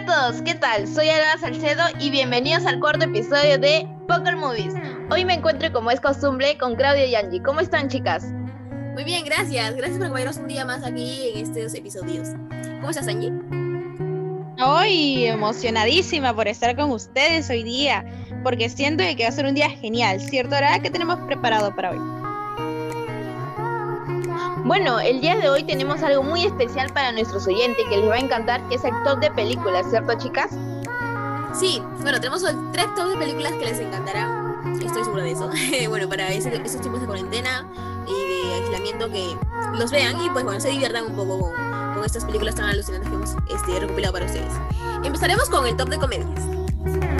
a todos, ¿qué tal? Soy Alba Salcedo y bienvenidos al cuarto episodio de Poker Movies. Hoy me encuentro, como es costumbre, con Claudia y Angie. ¿Cómo están, chicas? Muy bien, gracias. Gracias por acompañarnos un día más aquí en estos episodios. ¿Cómo estás, Angie? Hoy emocionadísima por estar con ustedes hoy día, porque siento que va a ser un día genial, ¿cierto? Ahora, ¿qué tenemos preparado para hoy? Bueno, el día de hoy tenemos algo muy especial para nuestros oyentes que les va a encantar, que es top de películas, ¿cierto, chicas? Sí, bueno, tenemos tres top de películas que les encantarán. Estoy segura de eso. bueno, para esos tiempos de cuarentena y de aislamiento que los vean y pues bueno, se diviertan un poco con, con estas películas tan alucinantes que hemos este, recopilado para ustedes. Empezaremos con el top de comedias.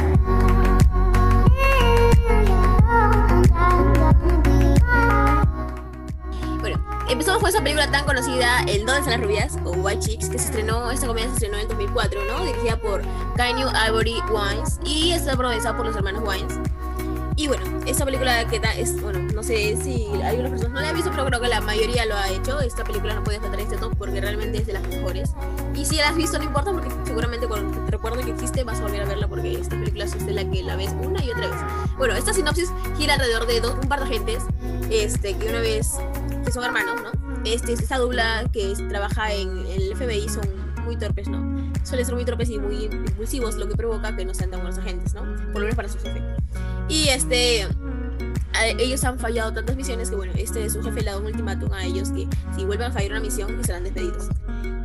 Empezamos con esa película tan conocida, El Don de las Rubias, o White Chicks, que se estrenó, esta comedia se estrenó en 2004, ¿no? Dirigida por Kanye Ivory Wines y está protagonizada por los hermanos Wines. Y bueno, esta película que es, bueno, no sé si hay unas personas no la han visto, pero creo que la mayoría lo ha hecho. Esta película no puede faltar este top porque realmente es de las mejores. Y si la has visto no importa porque seguramente cuando te recuerdo que existe vas a volver a verla porque esta película es de la que la ves una y otra vez. Bueno, esta sinopsis gira alrededor de dos, un par de agentes este, que una vez que son hermanos, ¿no? Este, esta dupla que trabaja en, el FBI son muy torpes, ¿no? Suelen ser muy torpes y muy impulsivos, lo que provoca que no sean tan buenos agentes, ¿no? Por lo menos para su jefe. Y este, ellos han fallado tantas misiones que, bueno, este su jefe le dado un ultimátum a ellos que si vuelven a fallar una misión, que serán despedidos.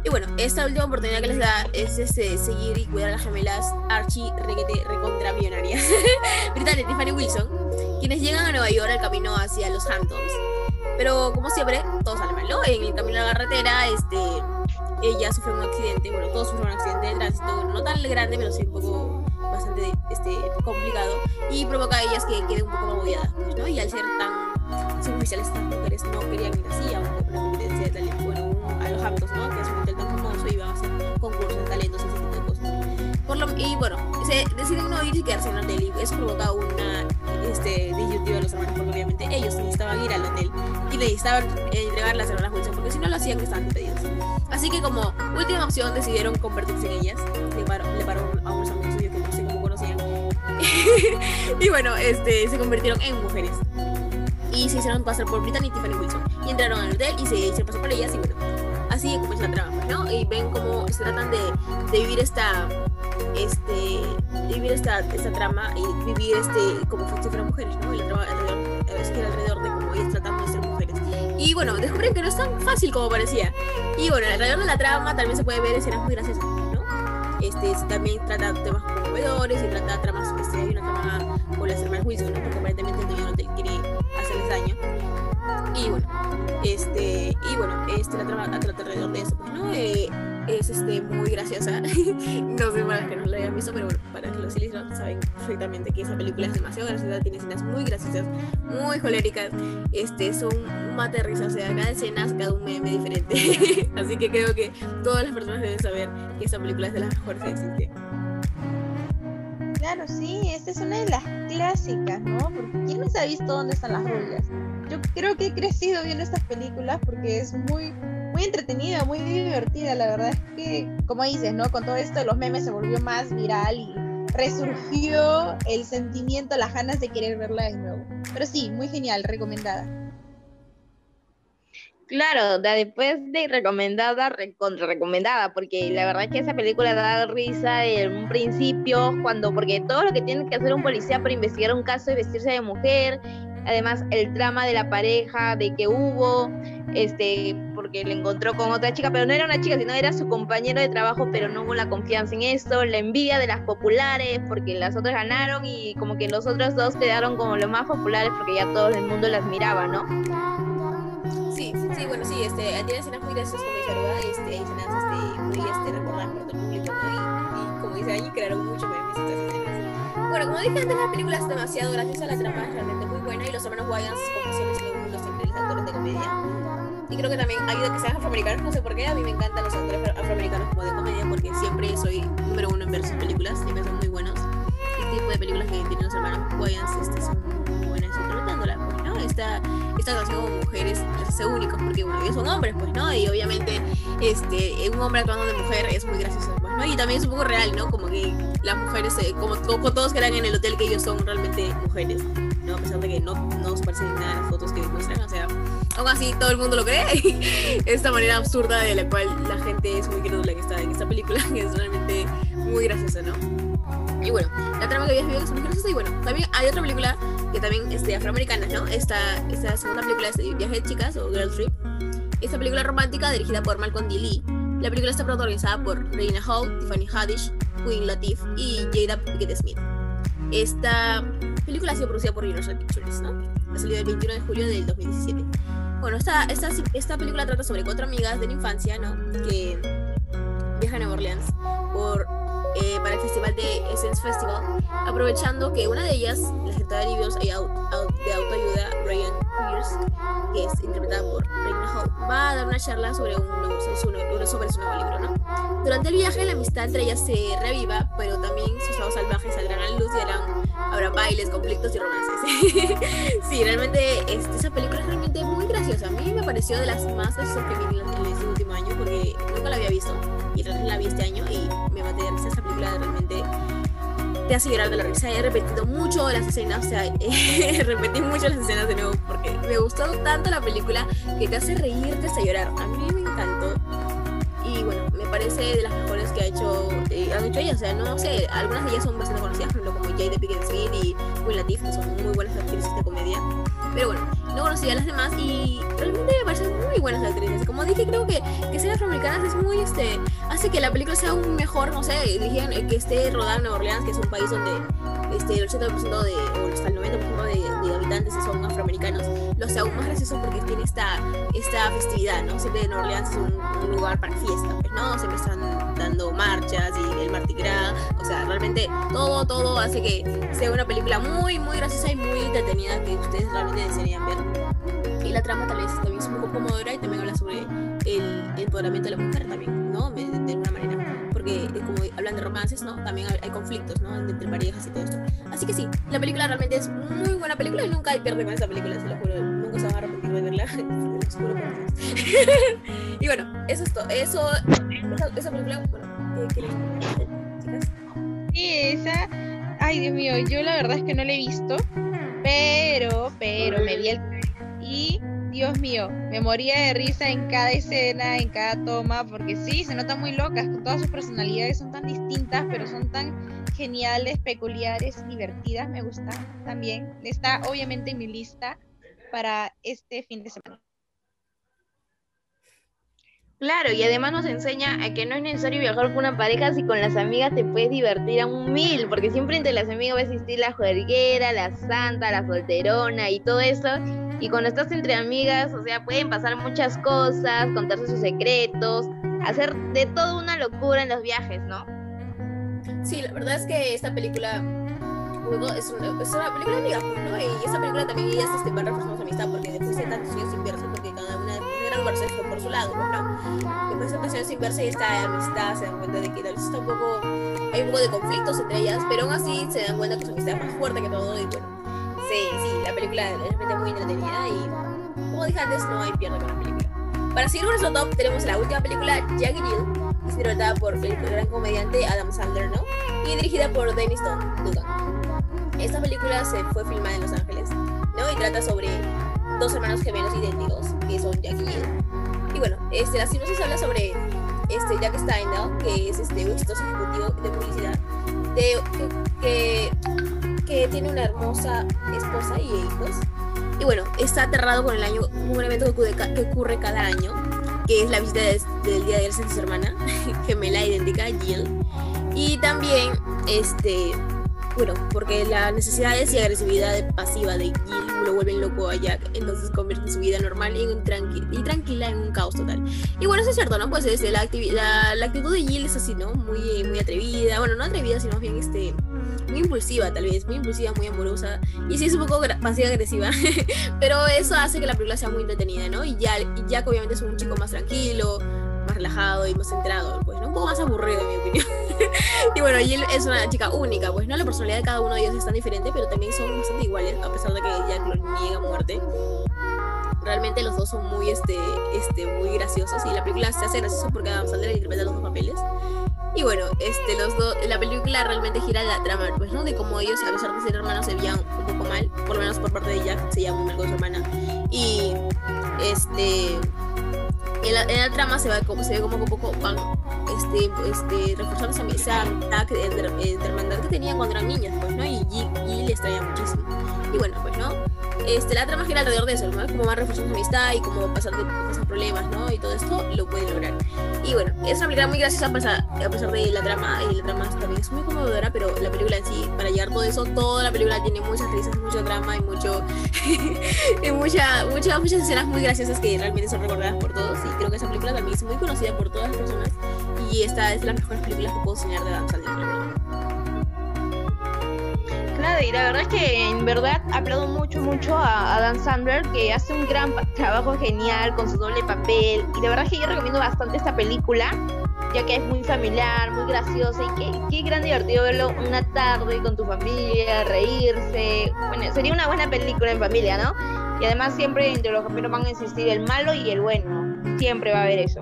Y bueno, esta última oportunidad que les da es este, seguir y cuidar a las gemelas Archie, Reguete, Recontra Millonarias, Brittany Tiffany Wilson, quienes llegan a Nueva York al camino hacia los Hamptons. Pero como siempre, todo sale mal, ¿no? En el camino a la carretera, este, ella sufre un accidente, bueno, todos sufren un accidente de tránsito, no tan grande, pero sí un poco bastante este, complicado, y provoca a ellas que queden un poco magulladas, pues, ¿no? Y al ser tan superficiales estas mujeres no querían ir así a una competencia de talento, bueno, a los Hamptons, ¿no? Que es un hotel tan famoso y van a hacer concursos de talentos y ese tipo de cosas. Por lo, y bueno, se deciden no ir y quedarse en el hotel, y eso provoca una este, disyuntiva de los hermanos, porque obviamente ellos necesitaban ir al hotel y necesitaban entregar las hermanas Wilson, porque si no lo hacían, estaban despedidos. Así que como última opción decidieron convertirse en ellas. Le paró, le paró y bueno, este, se convirtieron en mujeres. Y se hicieron pasar por Brittany y Tiffany Wilson. Y entraron al hotel y se hicieron pasar por ellas y bueno, así comienza la trama, ¿no? Y ven cómo se tratan de, de vivir esta este vivir esta, esta trama y vivir este como si fueran mujeres, ¿no? Y la trama alrededor, alrededor de cómo ellas tratando de ser mujeres. Y bueno, descubren que no es tan fácil como parecía. Y bueno, alrededor de la trama también se puede ver escenas muy graciosas, ¿no? Este, también trata temas conmovedores y trata tramas, este, hay una trama con las hermanas Wilson, ¿no? Porque aparentemente el dueño no te quiere hacerles daño. Y bueno, este, y bueno, este, la trama trata alrededor de eso, pues, ¿no? Eh, es este, muy graciosa. no sé para que no la hayan visto, pero bueno, para los que saben perfectamente que esa película es demasiado graciosa, tiene escenas muy graciosas, muy coléricas, este, son mate risa, o sea, cada escena cada un meme diferente. Así que creo que todas las personas deben saber que esa película es de las mejores que existe. Claro, sí, esta es una de las clásicas, ¿no? Porque ¿quién no se ha visto dónde están las rubias? Yo creo que he crecido viendo estas películas porque es muy muy entretenida, muy divertida. La verdad es que, como dices, ¿no? Con todo esto de los memes se volvió más viral y resurgió el sentimiento, las ganas de querer verla de nuevo. Pero sí, muy genial, recomendada. Claro, después de recomendada, contra recomendada, porque la verdad es que esa película da risa en un principio, cuando, porque todo lo que tiene que hacer un policía para investigar un caso es vestirse de mujer, además el drama de la pareja, de que hubo, este, porque le encontró con otra chica, pero no era una chica, sino era su compañero de trabajo, pero no hubo la confianza en esto, la envidia de las populares, porque las otras ganaron y como que los otros dos quedaron como los más populares porque ya todo el mundo las miraba, ¿no? Sí, sí, bueno, sí, este, tiene escenas muy graciosas como dice Aruba, este, hay escenas este, muy este, recordadas por todo el público, ¿no? Y, como dice Angie, crearon mucho memes estas escenas. Bueno, como dije antes, la película es demasiado graciosa, la trama es realmente muy buena y los hermanos Wayans, como siempre, son los increíbles actores de comedia y creo que también ayuda a que sean afroamericanos, no sé por qué, a mí me encantan los actores afroamericanos como de comedia porque siempre soy número uno en ver sus películas, siempre son muy buenos. Este tipo de películas que tienen los hermanos Wayans este, son muy buenas interpretándolas, pues, ¿no? Esta, esta canción como mujeres es únicos porque, bueno, ellos son hombres, pues, ¿no? Y obviamente este, un hombre actuando de mujer es muy gracioso, pues, ¿no? Y también es un poco real, ¿no? Como que las mujeres, eh, como, como todos crean en el hotel que ellos son realmente mujeres, ¿no? A pesar de que no, no se parecen nada las fotos que muestran, o sea, aún así todo el mundo lo cree. esta manera absurda de la cual la gente es muy crédula en esta, en esta película, que es realmente muy graciosa, ¿no? Y bueno, la trama que habías visto que es muy graciosa. Y bueno, también hay otra película que también es de afroamericanas, ¿no? Esta, esta segunda película es de Viaje de Chicas o Girl Trip. Esta película romántica dirigida por Malcolm D. Lee. La película está protagonizada por Reina Hall, Tiffany Haddish, Queen Latifah y Jada Pinkett Smith. Esta película ha sido producida por Universal Pictures, ¿no? Ha salido el 21 de julio del 2017. Bueno, esta, esta, esta película trata sobre cuatro amigas de la infancia, ¿no? Que viajan a Nueva Orleans por eh, para el festival de Essence Festival, aprovechando que una de ellas, la escritora de libros de autoayuda, Ryan Pierce, que es interpretada por Reina Hall, va a dar una charla sobre, un nuevo, sobre su nuevo libro. ¿no? Durante el viaje, la amistad entre ellas se reviva, pero también sus lados salvajes saldrán a luz y harán, habrá bailes, conflictos y romances. sí, realmente este, esa película es realmente muy graciosa. A mí me pareció de las más graciosas que vi en este último año porque nunca la había visto y la vi este año y me maté de risa película realmente te hace llorar de la risa. He repetido mucho las escenas, o sea, repetí mucho las escenas de nuevo porque me gustó tanto la película que te hace reírte hasta llorar. A mí me encantó. Y bueno, me parece de las mejores que ha hecho, eh, han hecho ellas. O sea, no, sé, algunas de ellas son bastante conocidas, por ejemplo, como Jade Pickett y Will Latif, que son muy buenas actrices de comedia. Pero bueno, no conocía a las demás y realmente me parecen muy buenas actrices. Como dije, creo que, que ser afroamericanas es muy, este, hace que la película sea aún mejor, no sé, dijeron eh, que esté rodada en Nueva Orleans, que es un país donde este, el 80% de, o hasta el 90% de, de, habitantes son afroamericanos, lo sea aún más gracioso porque tiene esta, esta festividad, ¿no? Siempre Nueva Orleans es un, lugar para fiesta, pues, ¿no? Siempre están dando marchas y el Mardi Gras, o sea, realmente todo, todo hace que sea una película muy, muy graciosa y muy entretenida que ustedes realmente desearían ver. Y la trama tal vez también es un poco conmovedora y también habla sobre el, empoderamiento de la mujer también, Porque como hablan de romances, ¿no? También hay, conflictos, ¿no? Entre parejas y todo esto. Así que sí, la película realmente es muy buena película y nunca hay pierde con esa película, se lo juro. Nunca se van a arrepentir de verla. y bueno, eso es todo. Eso, esa, esa película, bueno, ¿qué, qué chicas? Sí, esa. Ay, Dios mío, yo la verdad es que no la he visto, pero, pero me vi el y Dios mío, me moría de risa en cada escena, en cada toma, porque sí, se notan muy locas, con todas sus personalidades son tan distintas, pero son tan geniales, peculiares, divertidas, me gusta también. Está obviamente en mi lista para este fin de semana. Claro, y además nos enseña a que no es necesario viajar con una pareja si con las amigas te puedes divertir a un mil, porque siempre entre las amigas va a existir la juerguera, la santa, la solterona y todo eso. Y cuando estás entre amigas, o sea, pueden pasar muchas cosas, contarse sus secretos, hacer de todo una locura en los viajes, ¿no? Sí, la verdad es que esta película es una, es una película amiga, ¿no? Y esta película también ellas este, van reforzando su amistad porque después de tantos años sin verse, porque cada una de gran verse fue por su lado, ¿no? Después de tantos años sin verse y esta amistad se dan cuenta de que tal vez está un poco, hay un poco de conflictos entre ellas, pero aún así se dan cuenta que su amistad es más fuerte que todo y bueno, sí, la película es realmente muy entretenida y como dije antes, no hay pierde con la película. Para seguir con nuestro top tenemos la última película, Jackie Jill, interpretada por el gran comediante Adam Sandler, ¿no? Y dirigida por Dennis Dugan. Esta película se fue filmada en Los Ángeles, ¿no? Y trata sobre dos hermanos gemelos idénticos, que son Jack y Jill. Y bueno, este, la sinopsis habla sobre este, Jack Steindl, que es este, exitoso ejecutivo de publicidad, de, que, que, tiene una hermosa esposa y hijos. Y bueno, está aterrado con el año, un evento que ocurre, que cada año, que es la visita del día de él de su hermana, gemela idéntica, Jill. Y también, este, bueno, porque las necesidades y agresividad pasiva de Jill lo vuelven loco a Jack, entonces convierte su vida normal y, y tranquila en un caos total. Y bueno, eso es cierto, ¿no? Pues este, la, la, la, actitud de Jill es así, ¿no? Muy, muy atrevida, bueno, no atrevida, sino más bien este, muy impulsiva tal vez, muy impulsiva, muy amorosa, y sí es un poco pasiva-agresiva, pero eso hace que la película sea muy entretenida, ¿no? Y Jack, y Jack obviamente es un chico más tranquilo, más relajado y más centrado, pues, ¿no? Un poco más aburrido en mi opinión. y bueno, Jill es una chica única, pues, ¿no? La personalidad de cada uno de ellos es tan diferente, pero también son bastante iguales, a pesar de que Jack lo niega a muerte. Realmente los dos son muy, este, este, muy graciosos y la película se hace graciosa porque Adam Sandler interpreta los dos papeles. Y bueno, este, los dos, la película realmente gira la trama, pues, ¿no? De cómo ellos, a pesar de ser hermanos, se veían un poco mal, por lo menos por parte de Jack, se lleva muy mal con su hermana. Y, este, en la, en la trama se, va, como, se ve como un poco van este, este, reforzando esa, amistad, hermandad que tenían cuando eran niños, pues, ¿no? Y G, G le extraña muchísimo. Y bueno, pues, ¿no? Este, la trama gira alrededor de eso, ¿no? Cómo van reforzando su amistad y cómo pasando pasan problemas, ¿no? Y todo esto lo pueden lograr. Y bueno, es una película muy graciosa a pesar, a pesar de la trama, y la trama también es muy conmovedora, pero la película en sí, para llegar todo eso, toda la película tiene muchas risas, mucho drama y mucho y mucha, mucha- muchas escenas muy graciosas que realmente son recordadas por todos. Y creo que esa película también es muy conocida por todas las personas. Y esta es de las mejores películas que puedo enseñar de Adam Sandler, y la verdad es que en verdad aplaudo mucho, mucho a Adam Sandler, que hace un gran trabajo genial con su doble papel. Y la verdad es que yo recomiendo bastante esta película, ya que es muy familiar, muy graciosa y qué, qué gran divertido verlo una tarde con tu familia, reírse. Bueno, sería una buena película en familia, ¿no? Y además siempre entre los gemelos van a existir el malo y el bueno. Siempre va a haber eso.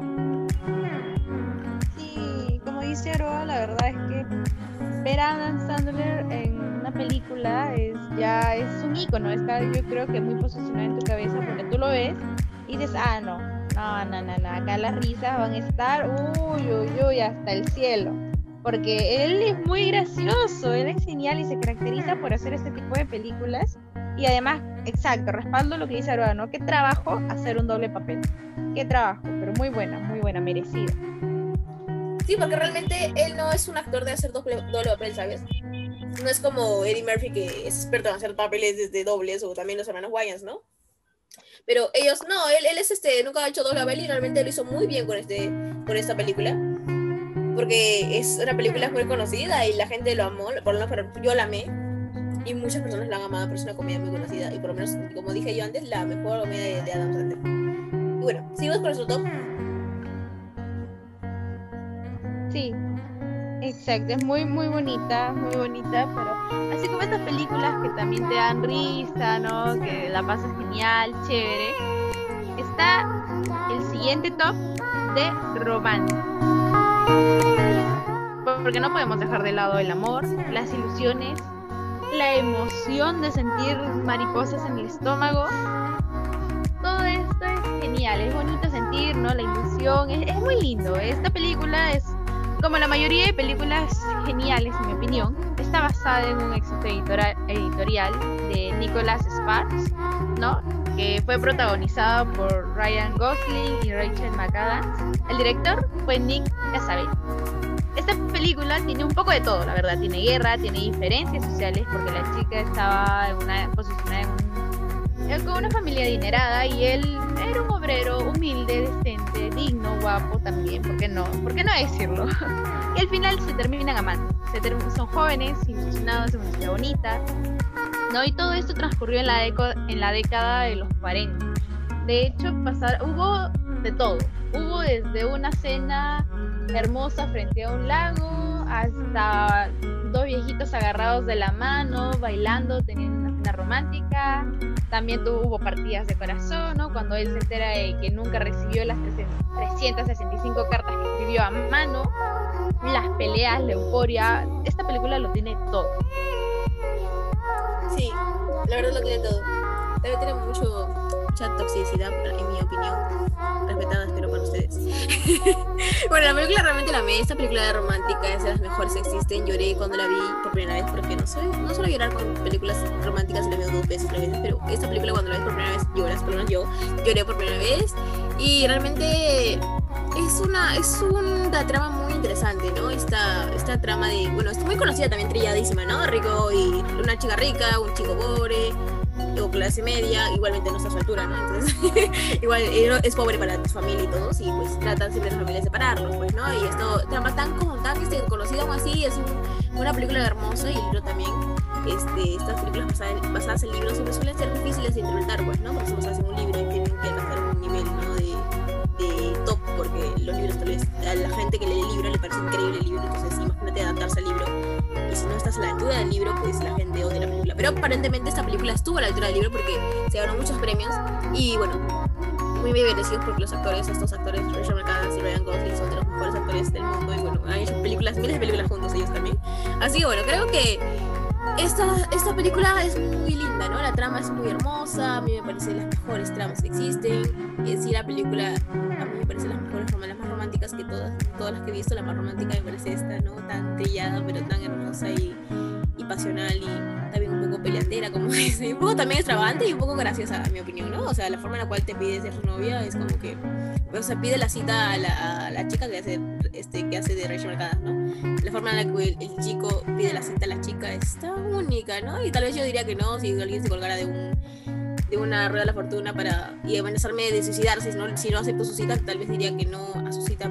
Sí, como dice Aroa, la verdad es que ver a Adam Sandler en película es ya es un icono, está yo creo que muy posicionado en tu cabeza porque tú lo ves y dices, ah, no, no, no, no, no, acá las risas van a estar, uy, uy, uy, hasta el cielo. Porque él es muy gracioso, él es genial y se caracteriza por hacer este tipo de películas. Y además, exacto, respaldo lo que dice Aroa, ¿no? Qué trabajo hacer un doble papel. Qué trabajo, pero muy buena, muy buena, merecida. Sí, porque realmente él no es un actor de hacer doble, doble papel, ¿sabes? No es como Eddie Murphy, que es experto en hacer papeles desde dobles, o también los hermanos Wayans, ¿no? Pero ellos, no, él, él es este, nunca ha hecho doble papel y realmente lo hizo muy bien con, este, con esta película. Porque es una película muy conocida y la gente lo amó, por lo menos yo la amé. Y muchas personas la han amado, pero es una comedia muy conocida. Y por lo menos, como dije yo antes, la mejor comedia de, de Adam Sandler. Y bueno, seguimos con nuestro top. Sí, exacto, es muy, muy bonita, muy bonita, pero así como estas películas que también te dan risa, ¿no? Que la pasas genial, chévere, está el siguiente top de romance. Porque no podemos dejar de lado el amor, las ilusiones, la emoción de sentir mariposas en el estómago. Todo esto es genial, es bonito sentir, ¿no? La ilusión, es, es muy lindo. Esta película es como la mayoría de películas geniales, en mi opinión, está basada en un éxito editorial de Nicholas Sparks, ¿no? Que fue protagonizado por Ryan Gosling y Rachel McAdams. El director fue Nick Cassavetes. Esta película tiene un poco de todo, la verdad. Tiene guerra, tiene diferencias sociales, porque la chica estaba en una posicionada con una familia adinerada y él era guapo también, ¿por qué no? ¿Por qué no decirlo? y al final se terminan amando. Se term- son jóvenes, ilusionados una ciudad bonita, ¿no? Y todo esto transcurrió en la, en la década de los 40. De hecho, pasar, hubo de todo. Hubo desde una cena hermosa frente a un lago hasta dos viejitos agarrados de la mano, bailando, teniendo romántica. También tuvo partidas de corazón, ¿no? Cuando él se entera de que nunca recibió las 365 cartas que escribió a mano. Las peleas, la euforia. Esta película lo tiene todo. Sí, la verdad lo tiene todo. También tiene mucho, mucha toxicidad, en mi opinión. Respetada, espero para ustedes. bueno, la película realmente la amé. Esta película de romántica es de las mejores que existen. Lloré cuando la vi por primera vez porque no soy, no suelo llorar con películas románticas, la veo dos veces, tres veces, pero esta película cuando la ves por primera vez lloras, por lo menos yo lloré por primera vez. Y realmente es una, es una trama muy interesante, ¿no? Esta, esta trama de, bueno, es muy conocida también, trilladísima, ¿no? Rico y una chica rica, un chico pobre, o clase media, igualmente no está a su altura, ¿no? Entonces, igual eh, es pobre para su familia y todos, y pues tratan siempre de separarlos, pues, ¿no? Y esto, trama tan como tan conocida aún así, es un- una película hermosa y el libro también. Este, estas películas basadas en, libros siempre suelen ser difíciles de interpretar, pues, ¿no? Porque son basadas en un libro y tienen que alcanzar un nivel, ¿no? De, de top, porque los libros tal vez a la gente que lee el libro le parece increíble el libro, entonces imagínate adaptarse al libro. Y si no estás a la altura del libro, pues la gente odia la película. Pero aparentemente esta película estuvo a la altura del libro porque se ganó muchos premios. Y bueno, muy merecidos porque los actores, estos actores, Rachel McAdams y Ryan Gosling son de los mejores actores del mundo y bueno, han hecho películas, miles de películas juntos ellos también. Así que bueno, creo que esta, esta película es muy linda, ¿no? La trama es muy hermosa, a mí me parece las mejores tramas que existen. Y sí, la película a mí me parece las las más románticas que todas, todas las que he visto. La más romántica me parece esta, ¿no? Tan trillada, pero tan hermosa y, y pasional y también un poco peleandera, como dice. Un poco también extravagante y un poco graciosa, a mi opinión, ¿no? O sea, la forma en la cual te pide ser su novia es como que. O sea, pide la cita a la, a la chica que hace, este, que hace de Rachel McAdams, ¿no? La forma en la que el, el, chico pide la cita a la chica es tan única, ¿no? Y tal vez yo diría que no, si alguien se colgara de un de una rueda de la fortuna para y amenazarme de suicidarse si no, si no acepto su cita, tal vez diría que no a su cita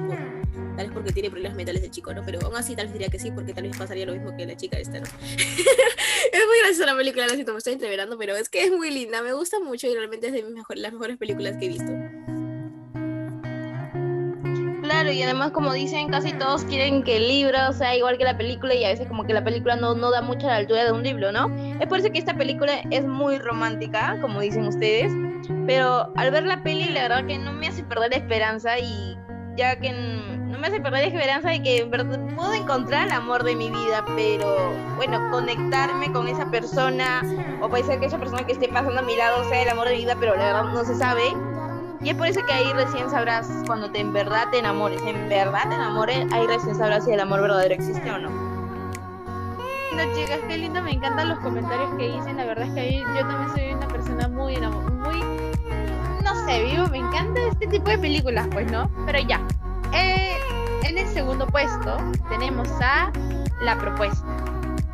tal vez porque tiene problemas mentales el chico, ¿no? Pero aún así tal vez diría que sí, porque tal vez pasaría lo mismo que la chica esta, ¿no? es muy graciosa la película, lo siento, me estoy entreverando, pero es que es muy linda, me gusta mucho y realmente es de mis mejores, las mejores películas que he visto. Claro, y además como dicen, casi todos quieren que el libro sea igual que la película y a veces como que la película no, no da mucho a la altura de un libro, ¿no? Es por eso que esta película es muy romántica, como dicen ustedes, pero al ver la peli la verdad que no me hace perder la esperanza y ya que no me hace perder la esperanza de que puedo encontrar el amor de mi vida, pero bueno, conectarme con esa persona o puede ser que esa persona que esté pasando a mi lado sea el amor de mi vida, pero la verdad no se sabe. Y es por eso que ahí recién sabrás cuando te en verdad te enamores, en verdad te enamores, ahí recién sabrás si el amor verdadero existe o no. No, chicas, qué lindo, me encantan los comentarios que dicen. La verdad es que yo también soy una persona muy muy no sé, vivo, me encanta este tipo de películas, pues, ¿no? Pero ya. Eh, en el segundo puesto tenemos a La Propuesta.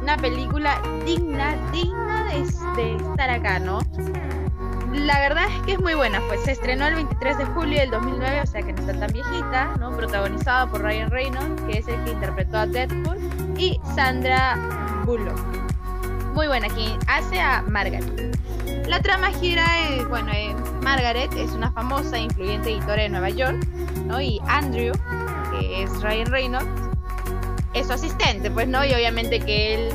Una película digna, digna de, de estar acá, ¿no? La verdad es que es muy buena, pues se estrenó el 23 de julio del 2009, o sea que no está tan viejita, ¿no? Protagonizada por Ryan Reynolds, que es el que interpretó a Deadpool, y Sandra Bullock. Muy buena, quien hace a Margaret. La trama gira, eh, bueno, eh, Margaret es una famosa e influyente editora de Nueva York, ¿no? Y Andrew, que es Ryan Reynolds, es su asistente, pues, ¿no? Y obviamente que él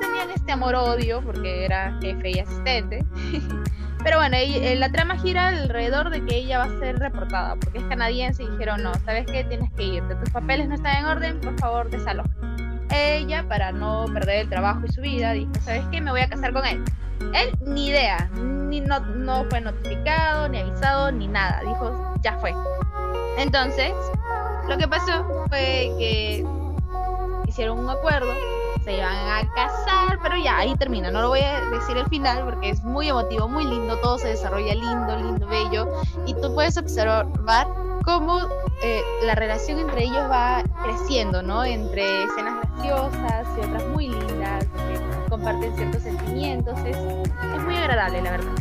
tenían este amor-odio porque era jefe y asistente. Pero bueno, eh, la trama gira alrededor de que ella va a ser reportada, porque es canadiense y dijeron, no, ¿sabes qué? Tienes que irte, tus papeles no están en orden, por favor, desaloja. Ella, para no perder el trabajo y su vida, dijo, ¿sabes qué? Me voy a casar con él. Él, ni idea, ni no, no fue notificado, ni avisado, ni nada. Dijo, ya fue. Entonces, lo que pasó fue que hicieron un acuerdo se iban a casar, pero ya ahí termina. No lo voy a decir el final porque es muy emotivo, muy lindo, todo se desarrolla lindo, lindo, bello. Y tú puedes observar cómo eh, la relación entre ellos va creciendo, ¿no? Entre escenas graciosas y otras muy lindas, que comparten ciertos sentimientos. Es, es muy agradable, la verdad.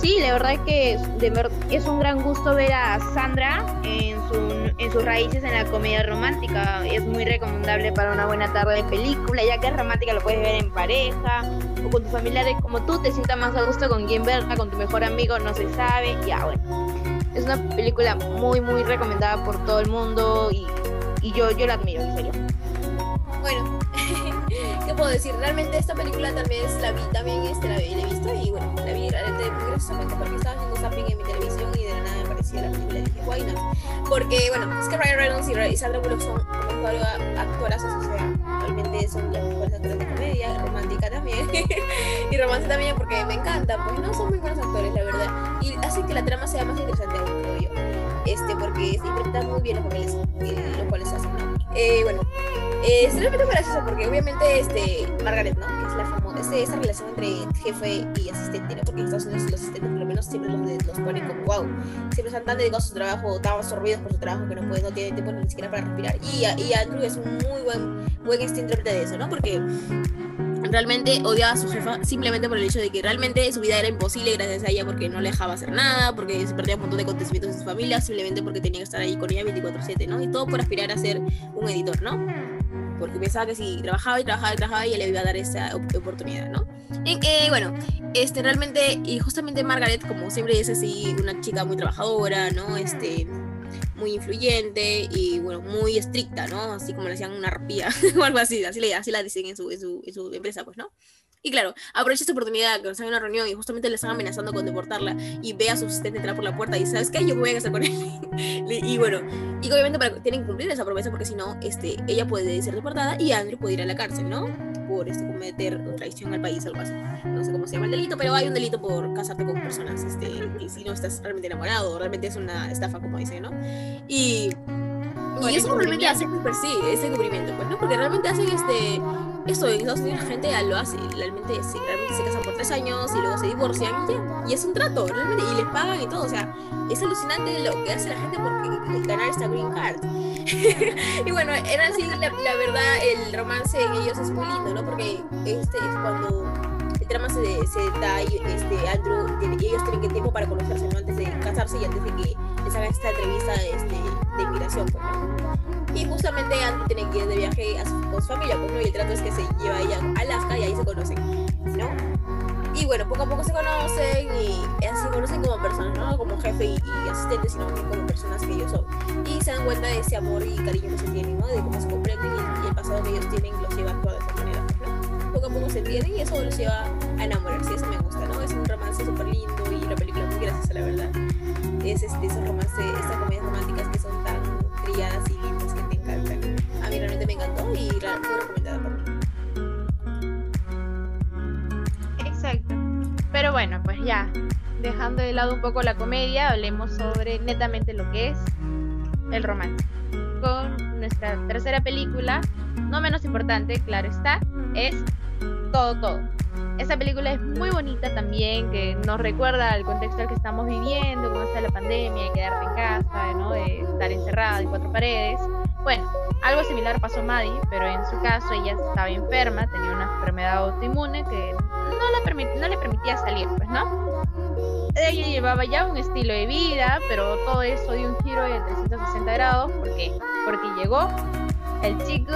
Sí, la verdad es que de es un gran gusto ver a Sandra en, en sus raíces en la comedia romántica. Es muy recomendable para una buena tarde de película, ya que es romántica, lo puedes ver en pareja o con tus familiares, como tú te sientas más a gusto con quien verla, con tu mejor amigo, no se sabe. Ya, bueno. Es una película muy, muy recomendada por todo el mundo y, y yo, yo la admiro, en serio. Bueno, ¿qué puedo decir? Realmente esta película tal vez la vi también, este, la, la he visto y bueno, la vi realmente muy graciosamente porque estaba haciendo zapping en mi televisión y de la nada me aparecía la película y dije, why not? Porque bueno, es que Ryan Reynolds y Sandra Bullock son actoras, o sea, realmente son las mejores actores de comedia, romántica también y romance también porque me encanta, pues no son muy buenos actores, la verdad, y hacen que la trama sea más interesante creo yo, este, porque interpretan muy bien los papeles, eh, los cuales hacen. Eh, bueno, eh, es realmente gracioso porque obviamente este, Margaret, ¿no? Es la famosa, esa relación entre jefe y asistente, ¿no? Porque en Estados Unidos los asistentes por lo menos siempre los, los ponen como wow, siempre están tan dedicados a su trabajo, tan absorbidos por su trabajo que no pueden, no tienen tiempo ni siquiera para respirar. Y, y Andrew es un muy buen, buen este intérprete de eso, ¿no? Porque realmente odiaba a su jefa simplemente por el hecho de que realmente su vida era imposible gracias a ella porque no le dejaba hacer nada, porque se perdía un montón de acontecimientos en su familia, simplemente porque tenía que estar ahí con ella 24/7, ¿no? Y todo por aspirar a ser un editor, ¿no? Porque pensaba que si trabajaba y trabajaba y trabajaba ella le iba a dar esa oportunidad, ¿no? Y, eh, bueno, este realmente, y justamente Margaret, como siempre es así, una chica muy trabajadora, ¿no? Este, muy influyente y bueno, muy estricta, ¿no? Así como le decían una arpía o algo así, así, le, así la dicen en su, en, su, en su empresa, pues, ¿no? Y claro, aprovecha esta oportunidad que en una reunión y justamente le están amenazando con deportarla y ve a su asistente entrar por la puerta y ¿sabes qué? Yo me voy a casar con él. y bueno, y obviamente para, tienen que cumplir esa promesa porque si no, este, ella puede ser deportada y Andrew puede ir a la cárcel, ¿no? Por este, cometer traición al país, algo así. No sé cómo se llama el delito, pero hay un delito por casarte con personas, este, y si no estás realmente enamorado, realmente es una estafa, como dicen, ¿no? Y... Y eso realmente hace, pues sí, ese cubrimiento, pues, ¿no? Porque realmente hacen este esto en Estados Unidos la gente lo hace, realmente, sí, realmente se casan por tres años y luego se divorcian y ya, y es un trato, realmente, y les pagan y todo, o sea, es alucinante lo que hace la gente porque ganar esta green card. y bueno, era así, la, la, verdad, el romance en ellos es muy lindo, ¿no? Porque este es cuando el trama se, se da, este, Andrew, y ellos tienen que tiempo para conocerse, ¿no? Antes de casarse y antes de que les hagan esta entrevista este, de inmigración, pues, ¿no? Y justamente Andrew tiene que ir de viaje a su, con su familia, pues, ¿no? Y el trato es que se lleva a ella a Alaska y ahí se conocen, ¿no? Y bueno, poco a poco se conocen y así se conocen como personas, no como jefe y, y asistente, sino como personas que ellos son. Y se dan cuenta de ese amor y cariño que se tienen, ¿no? De cómo se comprenden y, y el pasado que ellos tienen los lleva a actuar de esa manera, ¿no? Poco a poco se entienden y eso los lleva a enamorarse, eso me gusta, ¿no? Es un romance súper lindo y la película muy graciosa, la verdad. Es este, esos romances, estas comedias románticas que son y que. A mí realmente me encantó y la recomendada por mí. Exacto. Pero bueno, pues ya, dejando de lado un poco la comedia, hablemos sobre netamente lo que es el romance. Con nuestra tercera película, no menos importante, claro está, es Todo Todo. Esta película es muy bonita también, que nos recuerda al contexto al que estamos viviendo, cómo está la pandemia, de quedarte en casa, ¿no? de estar encerrada en cuatro paredes. Bueno, algo similar pasó a Maddie, pero en su caso ella estaba enferma, tenía una enfermedad autoinmune que no, la no le permitía salir, pues, ¿no? Ella llevaba ya un estilo de vida, pero todo eso dio un giro de 360 grados, ¿por qué? Porque llegó el chico,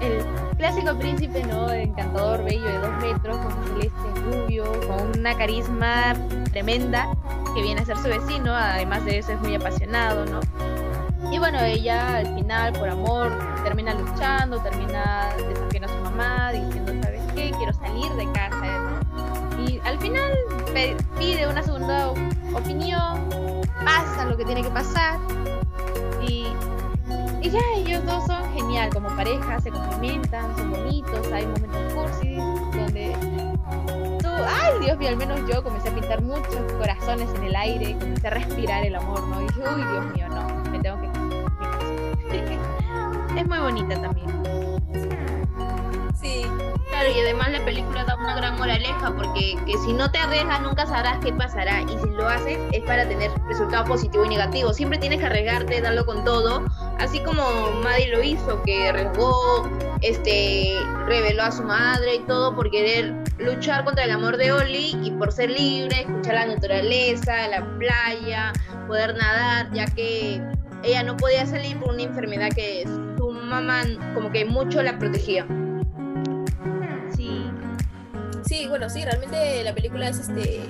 el clásico príncipe, ¿no? Encantador, bello, de dos metros, con un celeste rubio, con una carisma tremenda, que viene a ser su vecino, además de eso es muy apasionado, ¿no? Y bueno, ella al final, por amor, termina luchando, termina desafiando a su mamá, diciendo, ¿sabes qué? Quiero salir de casa, ¿no? Y al final pide una segunda opinión, pasa lo que tiene que pasar, y y ya ellos dos son genial como pareja, se complementan, son bonitos, hay momentos cursis donde tú, ay Dios mío, al menos yo comencé a pintar muchos corazones en el aire, comencé a respirar el amor, ¿no? Y dije, uy Dios mío, no, me tengo que... es muy bonita también. Sí, claro, y además la película da una gran moraleja porque que si no te arriesgas nunca sabrás qué pasará y si lo haces es para tener resultado positivo y negativo. Siempre tienes que arriesgarte, darlo con todo, así como Maddie lo hizo, que arriesgó, este, reveló a su madre y todo por querer luchar contra el amor de Oli y por ser libre, escuchar la naturaleza, la playa, poder nadar, ya que ella no podía salir por una enfermedad que su mamá como que mucho la protegía. Sí, bueno, sí, realmente la película es este.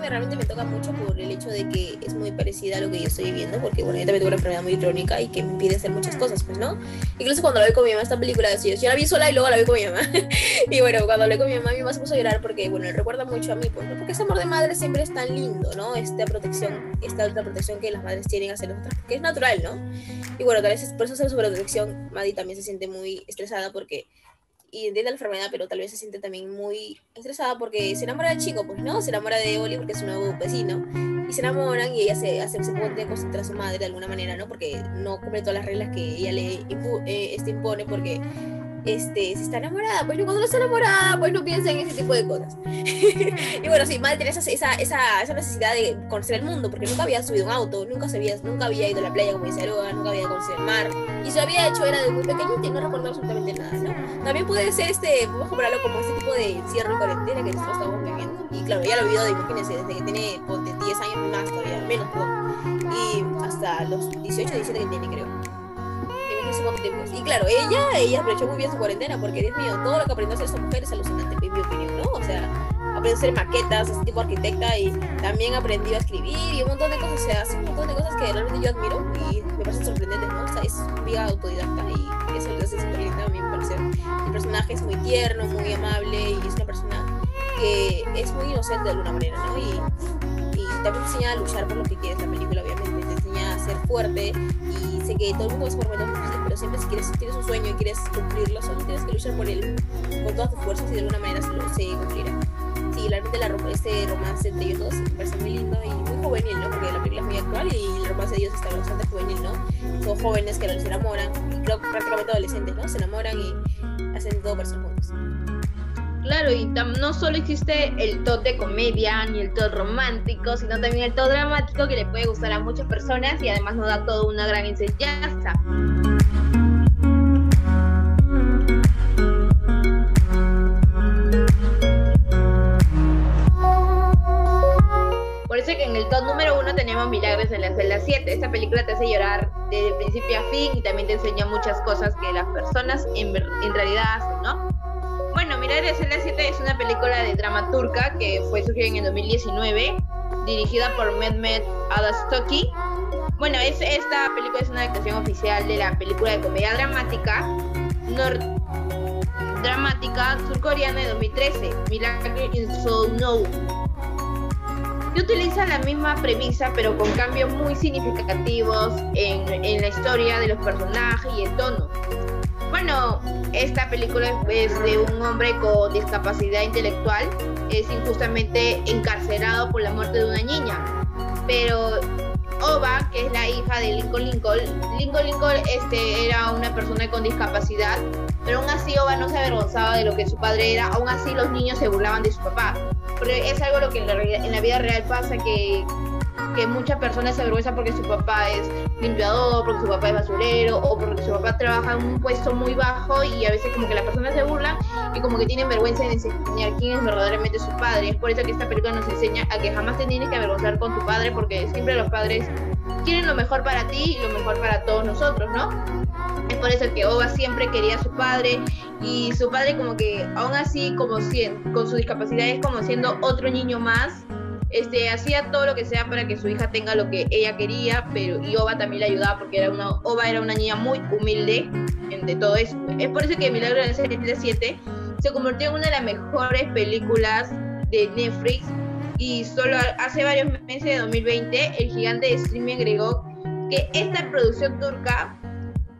Me, realmente me toca mucho por el hecho de que es muy parecida a lo que yo estoy viviendo, porque bueno, yo también tengo una enfermedad muy crónica y que me impide hacer muchas cosas, pues, ¿no? Incluso cuando la vi con mi mamá, esta película, yo, yo la vi sola y luego la vi con mi mamá. y bueno, cuando vi con mi mamá, mi mamá se puso a llorar porque, bueno, recuerda mucho a mí, pues, ¿no? Porque ese amor de madre siempre es tan lindo, ¿no? Esta protección, esta alta protección que las madres tienen hacia nosotras, porque es natural, ¿no? Y bueno, tal vez por eso hacer su protección, Maddie también se siente muy estresada porque y entiende la enfermedad, pero tal vez se siente también muy estresada porque se enamora del chico, pues, ¿no? Se enamora de Oli porque es un nuevo vecino. Y se enamoran y ella se, hace, se pone contra su madre de alguna manera, ¿no? Porque no cumple todas las reglas que ella le eh, este, impone porque este, si está enamorada, pues no, cuando no está enamorada, pues no piensa en ese tipo de cosas. y bueno, sí, madre tiene esa, esa, esa, necesidad de conocer el mundo, porque nunca había subido un auto, nunca, había, nunca había ido a la playa como dice Aroa, nunca había conocido el mar, y se había hecho era de muy pequeñita y no recuerdo absolutamente nada, ¿no? También puede ser este, podemos compararlo como este tipo de encierro y cuarentena que nosotros estamos viviendo, y claro, ya lo vivido, imagínense, desde que tiene 10 años más todavía, menos, y hasta los 18, 17 que tiene, creo y claro, ella, ella aprovechó muy bien su cuarentena, porque Dios mío, todo lo que aprendió a hacer esta mujer es alucinante, en mi opinión, ¿no? O sea, aprendió a hacer maquetas, ese tipo arquitecta, y también aprendió a escribir y un montón de cosas, o sea, hace un montón de cosas que realmente yo admiro y me parecen sorprendentes, ¿no? O sea, es vida autodidacta y eso lo hace súper lindo a mí me parece. El personaje es muy tierno, muy amable y es una persona que es muy inocente de alguna manera, ¿no? Y, y también te enseña a luchar por lo que quieres la película, obviamente. Te enseña a ser fuerte y que todo el mundo es por momentos difíciles, pero siempre si quieres, tienes un sueño y quieres cumplirlo, solo tienes que luchar por él con todas tus fuerzas y de alguna manera se, lo, se cumplirá. Sí, realmente la, este romance entre ellos dos me parece muy lindo y muy juvenil, ¿no? Porque la película es muy actual y el romance de ellos está bastante juvenil, ¿no? Son jóvenes que se enamoran, y creo que prácticamente adolescentes, ¿no? Se enamoran y hacen todo para ser juntos. Claro, y no solo existe el tot de comedia ni el tot romántico, sino también el tot dramático que le puede gustar a muchas personas y además nos da toda una gran enseñanza. Por eso que en el top número uno tenemos Milagros en la celda 7. Esta película te hace llorar desde principio a fin y también te enseña muchas cosas que las personas en, en realidad hacen, ¿no? Bueno, Milagros en la 7 es una película de drama turca que fue surgida en el 2019, dirigida por Mehmet Adastoki. Bueno, es, esta película es una adaptación oficial de la película de comedia dramática dramática surcoreana de 2013, Miracle in No que utiliza la misma premisa, pero con cambios muy significativos en, en, la historia de los personajes y el tono. Bueno, esta película es de un hombre con discapacidad intelectual, es injustamente encarcelado por la muerte de una niña. Pero Oba, que es la hija de Lincoln Lincoln, Lincoln Lincoln este, era una persona con discapacidad, pero aún así Oba no se avergonzaba de lo que su padre era, aún así los niños se burlaban de su papá. Porque es algo lo que en la, en la vida real pasa, que que muchas personas se avergüenzan porque su papá es limpiador, porque su papá es basurero o porque su papá trabaja en un puesto muy bajo y a veces como que las personas se burlan y como que tienen vergüenza de enseñar quién es verdaderamente su padre. Es por eso que esta película nos enseña a que jamás te tienes que avergonzar con tu padre porque siempre los padres quieren lo mejor para ti y lo mejor para todos nosotros, ¿no? Es por eso que Oba siempre quería a su padre y su padre como que aún así como con su discapacidad es como siendo otro niño más este, hacía todo lo que sea para que su hija tenga lo que ella quería, pero y Oba también le ayudaba porque era una, Oba era una niña muy humilde de todo eso. Es por eso que Milagro de la 7 se convirtió en una de las mejores películas de Netflix y solo hace varios meses de 2020 el gigante de streaming agregó que esta producción turca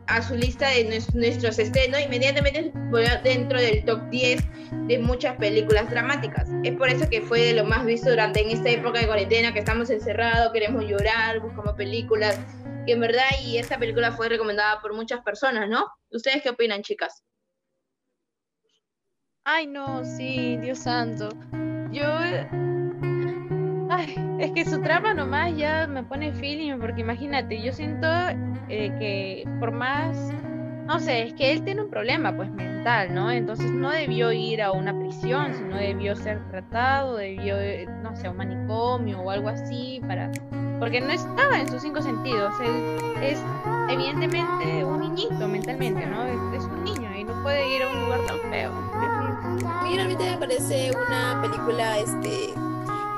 a su lista de nuestros estrenos, inmediatamente dentro del top 10 de muchas películas dramáticas. Es por eso que fue de lo más visto durante en esta época de cuarentena, que estamos encerrados, queremos llorar, buscamos películas, que en verdad y esta película fue recomendada por muchas personas, ¿no? ¿Ustedes qué opinan, chicas? Ay, no, sí, Dios santo. Yo Ay, es que su trama nomás ya me pone feeling, porque imagínate, yo siento eh, que por más, no sé, es que él tiene un problema pues mental, ¿no? Entonces no debió ir a una prisión, sino debió ser tratado, debió, eh, no sé, a un manicomio o algo así, para porque no estaba en sus cinco sentidos. Él es evidentemente un niñito mentalmente, ¿no? Es, un niño y no puede ir a un lugar tan feo. A mí me parece una película, este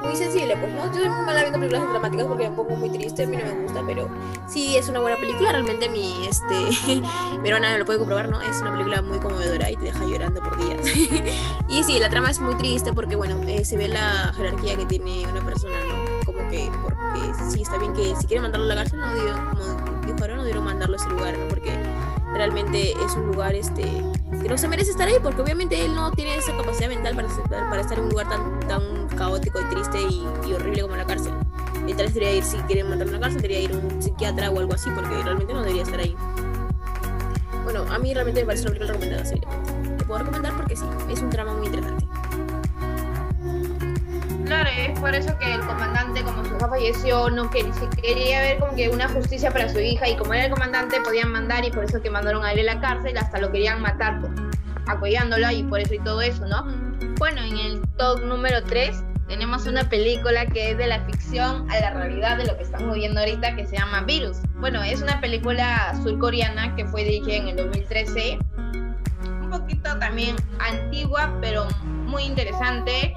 muy sensible, pues, ¿no? Yo soy mala viendo películas dramáticas porque me pongo muy triste, a mí no me gusta, pero sí es una buena película, realmente mi, este, hermana lo puede comprobar, ¿no? Es una película muy conmovedora y te deja llorando por días. y sí, la trama es muy triste porque, bueno, eh, se ve la jerarquía que tiene una persona, ¿no? Como que, porque sí, está bien que si quiere mandarlo a la cárcel, no digo, como dijo no debieron mandarlo a ese lugar, ¿no? Porque realmente es un lugar, este, que no se merece estar ahí porque obviamente él no tiene esa capacidad mental para, para estar en un lugar tan, tan caótico y triste y, horrible como la cárcel. Y tal vez debería ir, si quieren mandarlo a la cárcel, debería ir a un psiquiatra o algo así porque realmente no debería estar ahí. Bueno, a mí realmente me parece una película recomendada, seriamente. Te puedo recomendar porque sí, es un drama muy interesante. Claro, es por eso que el comandante, como su hija falleció, no quería, quería ver como que una justicia para su hija y como era el comandante podían mandar y por eso que mandaron a él a la cárcel, hasta lo querían matar, pues, apoyándola y por eso y todo eso, ¿no? Bueno, en el top número 3 tenemos una película que es de la ficción a la realidad de lo que estamos viendo ahorita que se llama Virus. Bueno, es una película surcoreana que fue dirigida en el 2013, un poquito también antigua, pero muy interesante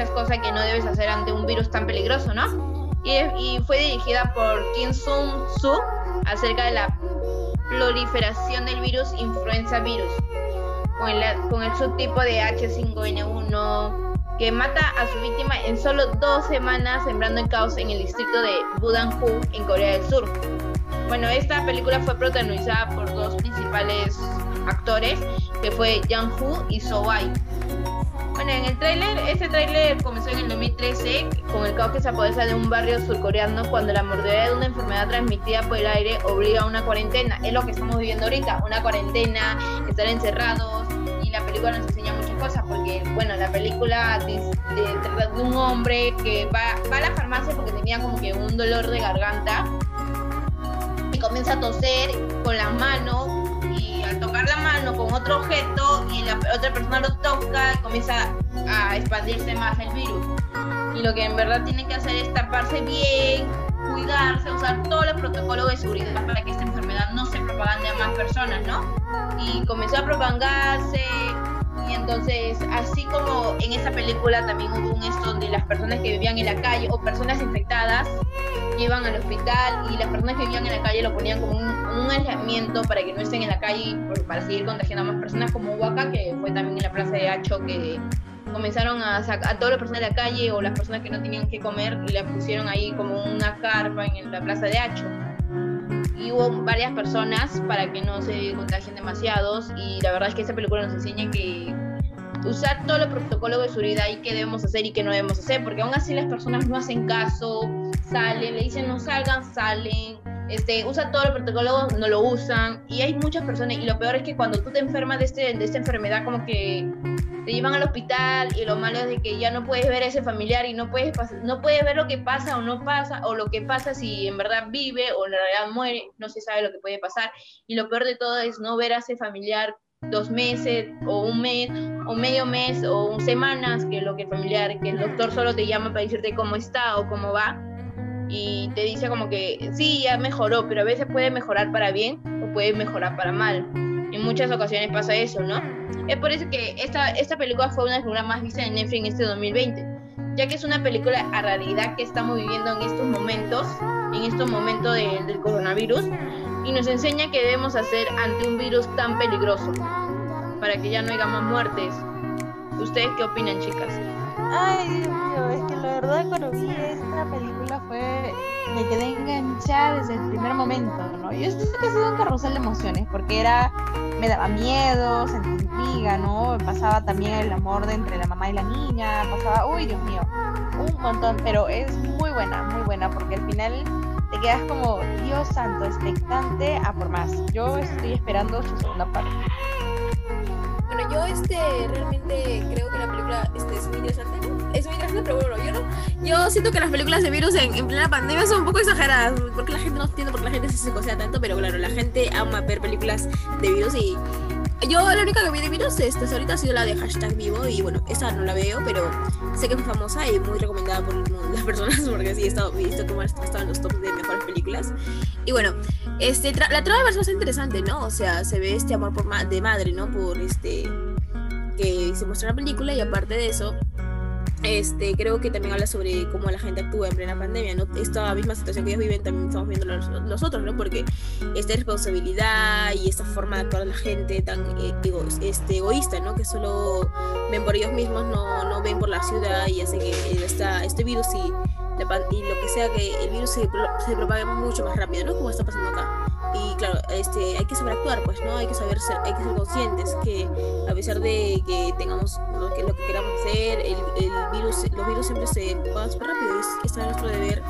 muchas cosas que no debes hacer ante un virus tan peligroso, ¿no? Y, fue dirigida por Kim Sung Soo acerca de la proliferación del virus influenza virus. con con el subtipo de H5N1 que mata a su víctima en solo dos semanas sembrando el caos en el distrito de Budanju en Corea del Sur. Bueno, esta película fue protagonizada por dos principales actores, que fue Jang Hu y So Wai. En el tráiler, este tráiler comenzó en el 2013 con el caos que se apodera de un barrio surcoreano cuando la mordedura de una enfermedad transmitida por el aire obliga a una cuarentena. Es lo que estamos viviendo ahorita, una cuarentena, estar encerrados y la película nos enseña muchas cosas porque, bueno, la película trata de un hombre que va, va a la farmacia porque tenía como que un dolor de garganta y comienza a toser con la mano la mano con otro objeto y la otra persona lo toca y comienza a expandirse más el virus. Y lo que en verdad tiene que hacer es taparse bien, cuidarse, usar todos los protocolos de seguridad para que esta enfermedad no se propague a más personas, ¿no? Y comenzó a propagarse, y entonces, así como en esa película también hubo un esto donde las personas que vivían en la calle o personas infectadas iban al hospital y las personas que vivían en la calle lo ponían como un, un aislamiento para que no estén en la calle para seguir contagiando a más personas como Huaca, que fue también en la plaza de Hacho que comenzaron a sacar a todas las personas de la calle o las personas que no tenían que comer y le pusieron ahí como una carpa en la plaza de Hacho y hubo varias personas para que no se contagien demasiados y la verdad es que esta película nos enseña que usar todos los protocolos de seguridad y qué debemos hacer y qué no debemos hacer, porque aún así las personas no hacen caso, salen, le dicen no salgan, salen, este, usa todos los protocolos, no lo usan y hay muchas personas y lo peor es que cuando tú te enfermas de, este, de esta enfermedad como que te llevan al hospital y lo malo es de que ya no puedes ver a ese familiar y no puedes, no puedes ver lo que pasa o no pasa, o lo que pasa si en verdad vive o en realidad muere, no se sabe lo que puede pasar. Y lo peor de todo es no ver a ese familiar dos meses o un mes o medio mes o un semanas, que lo que el familiar, que el doctor solo te llama para decirte cómo está o cómo va y te dice como que sí, ya mejoró, pero a veces puede mejorar para bien o puede mejorar para mal. En muchas ocasiones pasa eso, ¿no? Es por eso que esta, esta película fue una de las películas más vistas en Netflix en este 2020, ya que es una película a realidad que estamos viviendo en estos momentos, en estos momentos del coronavirus, y nos enseña qué debemos hacer ante un virus tan peligroso, para que ya no haya más muertes. ¿Ustedes qué opinan, chicas? Ay, Dios mío, es que verdad cuando vi esta película fue, me quedé enganchada desde el primer momento, ¿no? Yo siento que ha sido un carrusel de emociones, porque era, me daba miedo, sentí intriga, ¿no? Pasaba también el amor de entre la mamá y la niña, pasaba, uy, Dios mío, un montón, pero es muy buena, muy buena, porque al final te quedas como, Dios santo, expectante a por más. Yo estoy esperando su segunda parte. Bueno, yo este realmente creo que la película este, es muy interesante. Es muy interesante, pero bueno, yo no. Yo siento que las películas de virus en, plena pandemia son un poco exageradas. Porque la gente no entiende por qué la gente se cosea tanto, pero claro, la gente ama ver películas de virus y. Yo la única que vi de virus este, ahorita ha sido la de hashtag vivo y bueno, esa no la veo, pero sé que es muy famosa y muy recomendada por las personas porque sí he estado visto cómo estado en los tops de mejores películas. Y bueno, este, la trama es bastante interesante, ¿no? O sea, se ve este amor por de madre, ¿no? Por este que se muestra en la película y aparte de eso, este, creo que también habla sobre cómo la gente actúa en plena pandemia, ¿no? Esta misma situación que ellos viven también estamos viendo nosotros, ¿no? Porque esta responsabilidad y esta forma de actuar de la gente tan eh, este, egoísta, ¿no? Que solo ven por ellos mismos, no, no ven por la ciudad y hace que esta, este virus y, y lo que sea que el virus se, se propague mucho más rápido, ¿no? Como está pasando acá y claro, este, hay que saber actuar, pues, ¿no? Hay que saber ser, hay que ser conscientes que a pesar de que tengamos lo que, lo que queramos hacer, el, el virus, los virus siempre se van súper rápido y es, es nuestro deber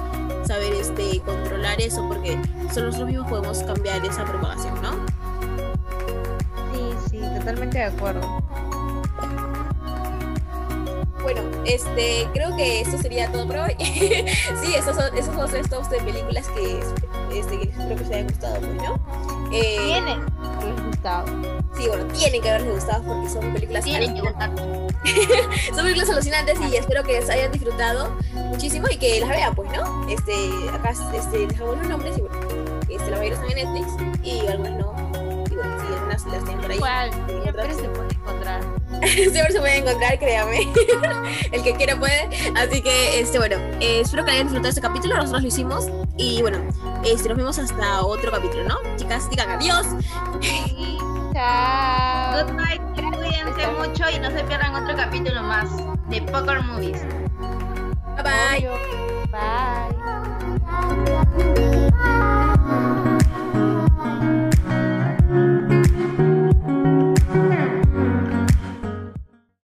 saber este, controlar eso porque solo nosotros mismos podemos cambiar esa propagación, ¿no? Sí, sí, totalmente de acuerdo. Bueno, este, creo que esto sería todo por hoy. sí, esos son, esos son los tops de películas que este, espero que les haya gustado, pues, ¿no? Eh, tienen que haberles gustado. Sí, bueno, tienen que haberles gustado porque son películas tienen que son películas alucinantes y espero que les hayan disfrutado muchísimo y que las vean, pues, ¿no? Este, acá este, dejamos los nombres y bueno, este, la mayoría están en Netflix y algunas no. Y bueno, sí, algunas las tienen por ahí. ¿Cuál? Siempre se puede encontrar. Siempre se puede encontrar, créame. El que quiera puede. Así que, este, bueno, eh, espero que hayan disfrutado este capítulo. Nosotros lo hicimos. Y bueno, este, nos vemos hasta otro capítulo, ¿no? Chicas, digan adiós. Chao. Goodbye. cuídense mucho y no se pierdan otro capítulo más de Poker Movies. Bye bye. Bye.